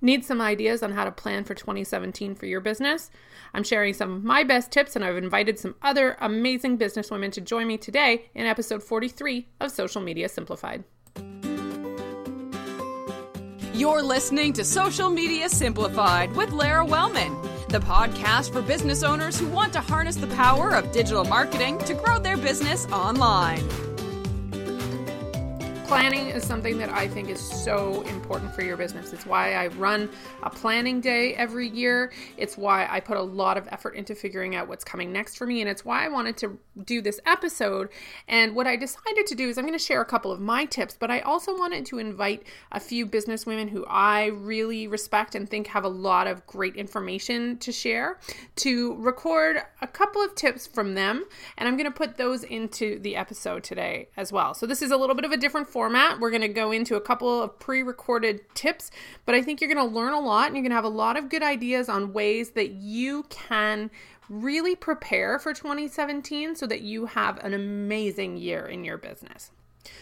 Need some ideas on how to plan for 2017 for your business? I'm sharing some of my best tips, and I've invited some other amazing businesswomen to join me today in episode 43 of Social Media Simplified. You're listening to Social Media Simplified with Lara Wellman, the podcast for business owners who want to harness the power of digital marketing to grow their business online. Planning is something that I think is so important for your business. It's why I run a planning day every year. It's why I put a lot of effort into figuring out what's coming next for me. And it's why I wanted to do this episode. And what I decided to do is I'm going to share a couple of my tips, but I also wanted to invite a few business women who I really respect and think have a lot of great information to share to record a couple of tips from them. And I'm going to put those into the episode today as well. So this is a little bit of a different format. We're going to go into a couple of pre recorded tips, but I think you're going to learn a lot and you're going to have a lot of good ideas on ways that you can really prepare for 2017 so that you have an amazing year in your business.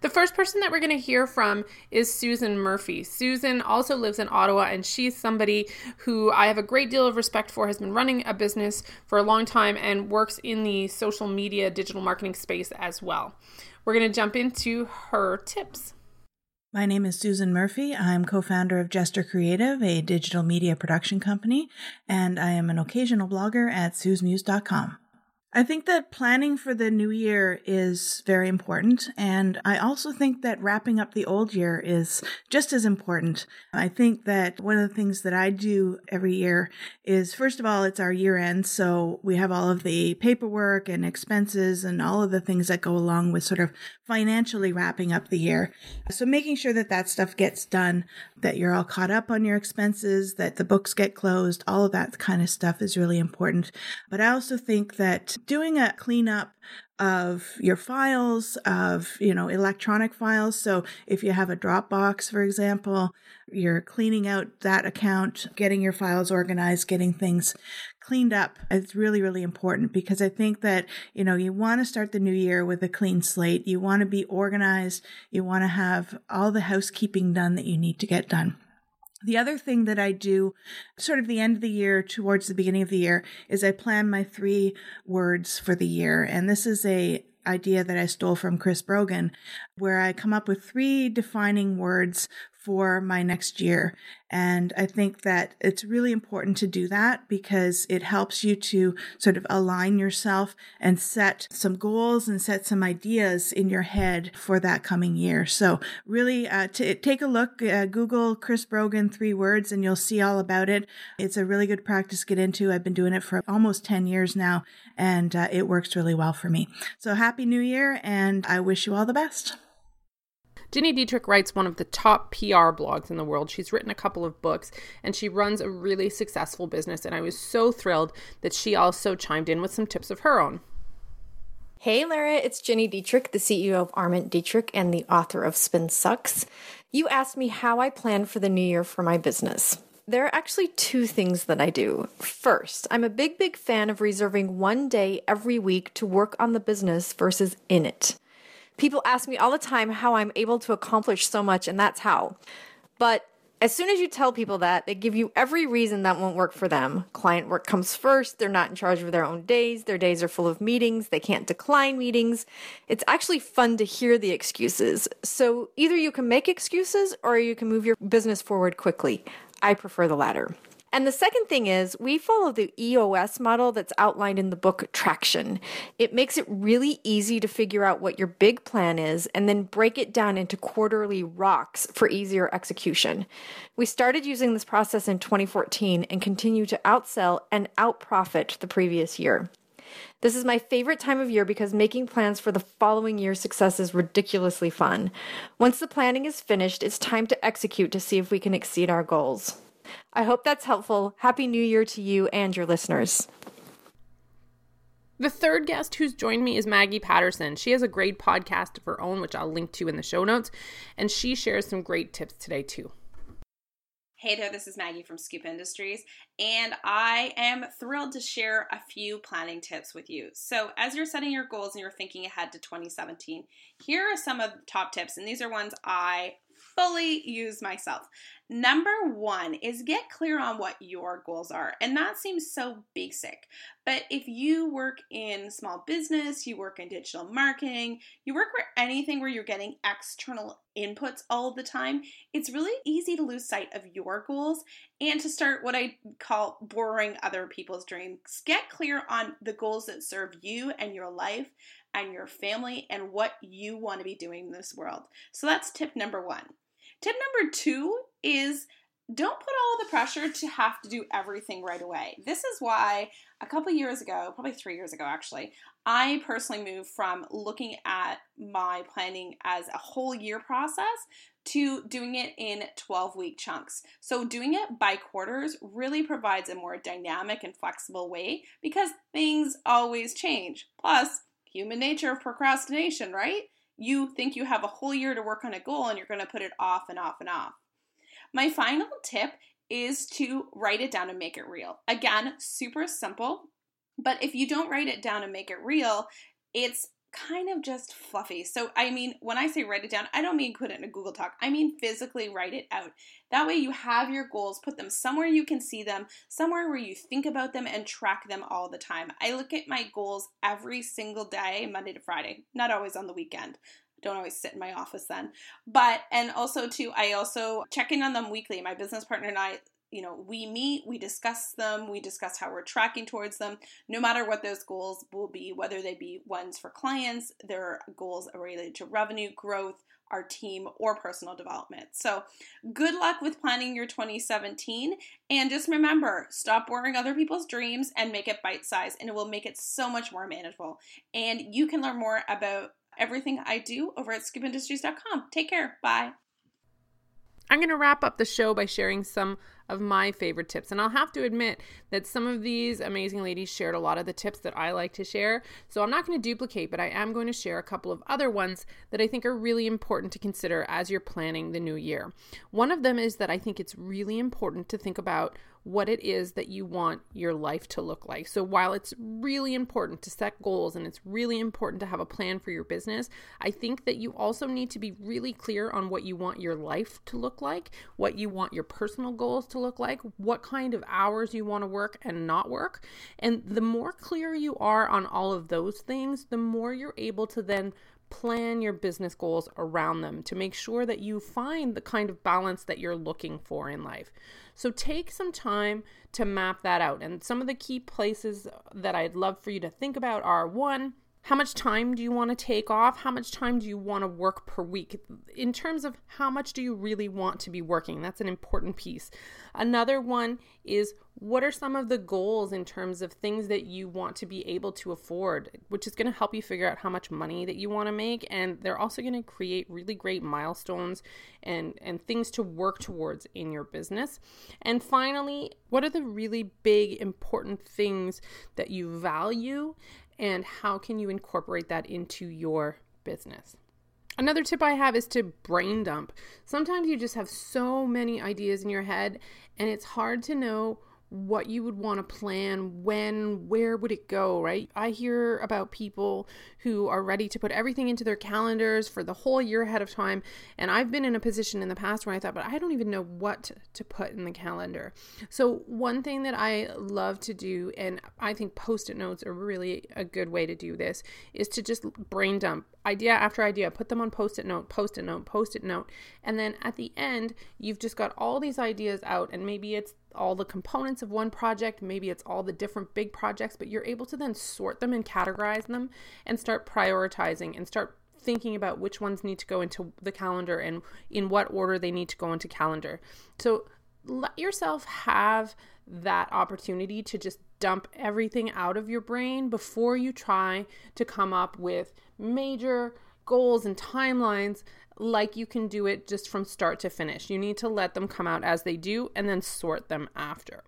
The first person that we're going to hear from is Susan Murphy. Susan also lives in Ottawa, and she's somebody who I have a great deal of respect for, has been running a business for a long time, and works in the social media digital marketing space as well. We're going to jump into her tips. My name is Susan Murphy. I'm co founder of Jester Creative, a digital media production company, and I am an occasional blogger at SuzeMuse.com. I think that planning for the new year is very important. And I also think that wrapping up the old year is just as important. I think that one of the things that I do every year is, first of all, it's our year end. So we have all of the paperwork and expenses and all of the things that go along with sort of financially wrapping up the year. So making sure that that stuff gets done, that you're all caught up on your expenses, that the books get closed, all of that kind of stuff is really important. But I also think that doing a cleanup of your files of you know electronic files. So if you have a dropbox for example you're cleaning out that account getting your files organized getting things cleaned up it's really really important because i think that you know you want to start the new year with a clean slate. You want to be organized. You want to have all the housekeeping done that you need to get done the other thing that I do sort of the end of the year towards the beginning of the year is I plan my three words for the year. And this is a idea that I stole from Chris Brogan where I come up with three defining words for my next year. And I think that it's really important to do that because it helps you to sort of align yourself and set some goals and set some ideas in your head for that coming year. So really uh, t- take a look, uh, Google Chris Brogan three words and you'll see all about it. It's a really good practice to get into. I've been doing it for almost 10 years now and uh, it works really well for me. So happy new year and I wish you all the best. Gini Dietrich writes one of the top PR blogs in the world. She's written a couple of books and she runs a really successful business. And I was so thrilled that she also chimed in with some tips of her own. Hey, Lara, it's Gini Dietrich, the CEO of Arment Dietrich and the author of Spin Sucks. You asked me how I plan for the new year for my business. There are actually two things that I do. First, I'm a big, big fan of reserving one day every week to work on the business versus in it. People ask me all the time how I'm able to accomplish so much, and that's how. But as soon as you tell people that, they give you every reason that won't work for them. Client work comes first, they're not in charge of their own days, their days are full of meetings, they can't decline meetings. It's actually fun to hear the excuses. So either you can make excuses or you can move your business forward quickly. I prefer the latter. And the second thing is, we follow the EOS model that's outlined in the book Traction. It makes it really easy to figure out what your big plan is and then break it down into quarterly rocks for easier execution. We started using this process in 2014 and continue to outsell and outprofit the previous year. This is my favorite time of year because making plans for the following year's success is ridiculously fun. Once the planning is finished, it's time to execute to see if we can exceed our goals. I hope that's helpful. Happy New Year to you and your listeners. The third guest who's joined me is Maggie Patterson. She has a great podcast of her own, which I'll link to in the show notes, and she shares some great tips today, too. Hey there, this is Maggie from Scoop Industries, and I am thrilled to share a few planning tips with you. So, as you're setting your goals and you're thinking ahead to 2017, here are some of the top tips, and these are ones I fully use myself. Number one is get clear on what your goals are. And that seems so basic. But if you work in small business, you work in digital marketing, you work where anything where you're getting external inputs all the time, it's really easy to lose sight of your goals and to start what I call borrowing other people's dreams. Get clear on the goals that serve you and your life and your family and what you want to be doing in this world. So that's tip number one. Tip number two is don't put all the pressure to have to do everything right away. This is why a couple years ago, probably three years ago actually, I personally moved from looking at my planning as a whole year process to doing it in 12 week chunks. So, doing it by quarters really provides a more dynamic and flexible way because things always change. Plus, human nature of procrastination, right? You think you have a whole year to work on a goal and you're going to put it off and off and off. My final tip is to write it down and make it real. Again, super simple, but if you don't write it down and make it real, it's kind of just fluffy. So, I mean, when I say write it down, I don't mean put it in a Google Doc. I mean physically write it out. That way you have your goals, put them somewhere you can see them, somewhere where you think about them and track them all the time. I look at my goals every single day, Monday to Friday, not always on the weekend don't always sit in my office then. But, and also too, I also check in on them weekly. My business partner and I, you know, we meet, we discuss them, we discuss how we're tracking towards them, no matter what those goals will be, whether they be ones for clients, their goals related to revenue growth, our team, or personal development. So, good luck with planning your 2017. And just remember stop worrying other people's dreams and make it bite sized, and it will make it so much more manageable. And you can learn more about everything I do over at scoopindustries.com. Take care. Bye. I'm going to wrap up the show by sharing some of my favorite tips. And I'll have to admit that some of these amazing ladies shared a lot of the tips that I like to share. So I'm not going to duplicate, but I am going to share a couple of other ones that I think are really important to consider as you're planning the new year. One of them is that I think it's really important to think about what it is that you want your life to look like. So while it's really important to set goals and it's really important to have a plan for your business, I think that you also need to be really clear on what you want your life to look like, what you want your personal goals look like, what kind of hours you want to work and not work. And the more clear you are on all of those things, the more you're able to then plan your business goals around them to make sure that you find the kind of balance that you're looking for in life. So take some time to map that out. And some of the key places that I'd love for you to think about are one, how much time do you want to take off? How much time do you want to work per week? In terms of how much do you really want to be working? That's an important piece. Another one is what are some of the goals in terms of things that you want to be able to afford, which is going to help you figure out how much money that you want to make. And they're also going to create really great milestones and, and things to work towards in your business. And finally, what are the really big, important things that you value and how can you incorporate that into your business? Another tip I have is to brain dump. Sometimes you just have so many ideas in your head and it's hard to know what you would want to plan, when, where would it go, right? I hear about people who are ready to put everything into their calendars for the whole year ahead of time. And I've been in a position in the past where I thought, but I don't even know what to put in the calendar. So, one thing that I love to do, and I think post it notes are really a good way to do this, is to just brain dump idea after idea, put them on post it note, post it note, post it note. And then at the end, you've just got all these ideas out, and maybe it's all the components of one project, maybe it's all the different big projects, but you're able to then sort them and categorize them and start prioritizing and start thinking about which ones need to go into the calendar and in what order they need to go into calendar. So let yourself have that opportunity to just dump everything out of your brain before you try to come up with major goals and timelines like you can do it just from start to finish. You need to let them come out as they do and then sort them after.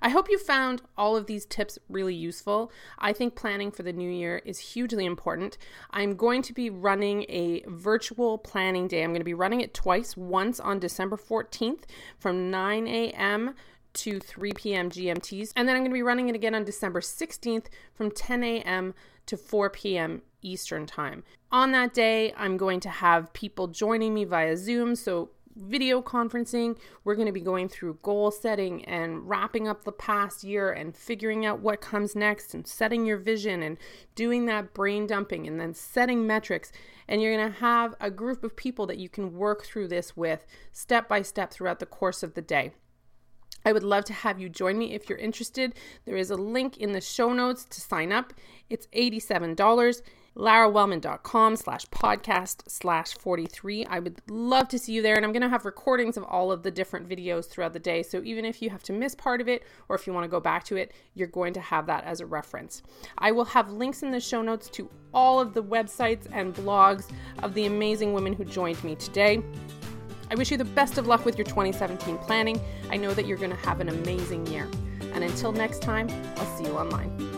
I hope you found all of these tips really useful. I think planning for the new year is hugely important. I'm going to be running a virtual planning day. I'm going to be running it twice, once on December 14th from 9 a.m to 3 p.m. GMTs. And then I'm going to be running it again on December 16th from 10 a.m. to 4 p.m. Eastern Time. On that day, I'm going to have people joining me via Zoom. So, video conferencing. We're going to be going through goal setting and wrapping up the past year and figuring out what comes next and setting your vision and doing that brain dumping and then setting metrics. And you're going to have a group of people that you can work through this with step by step throughout the course of the day. I would love to have you join me if you're interested. There is a link in the show notes to sign up. It's $87 larawellman.com slash podcast slash 43. I would love to see you there. And I'm going to have recordings of all of the different videos throughout the day. So even if you have to miss part of it or if you want to go back to it, you're going to have that as a reference. I will have links in the show notes to all of the websites and blogs of the amazing women who joined me today. I wish you the best of luck with your 2017 planning. I know that you're going to have an amazing year. And until next time, I'll see you online.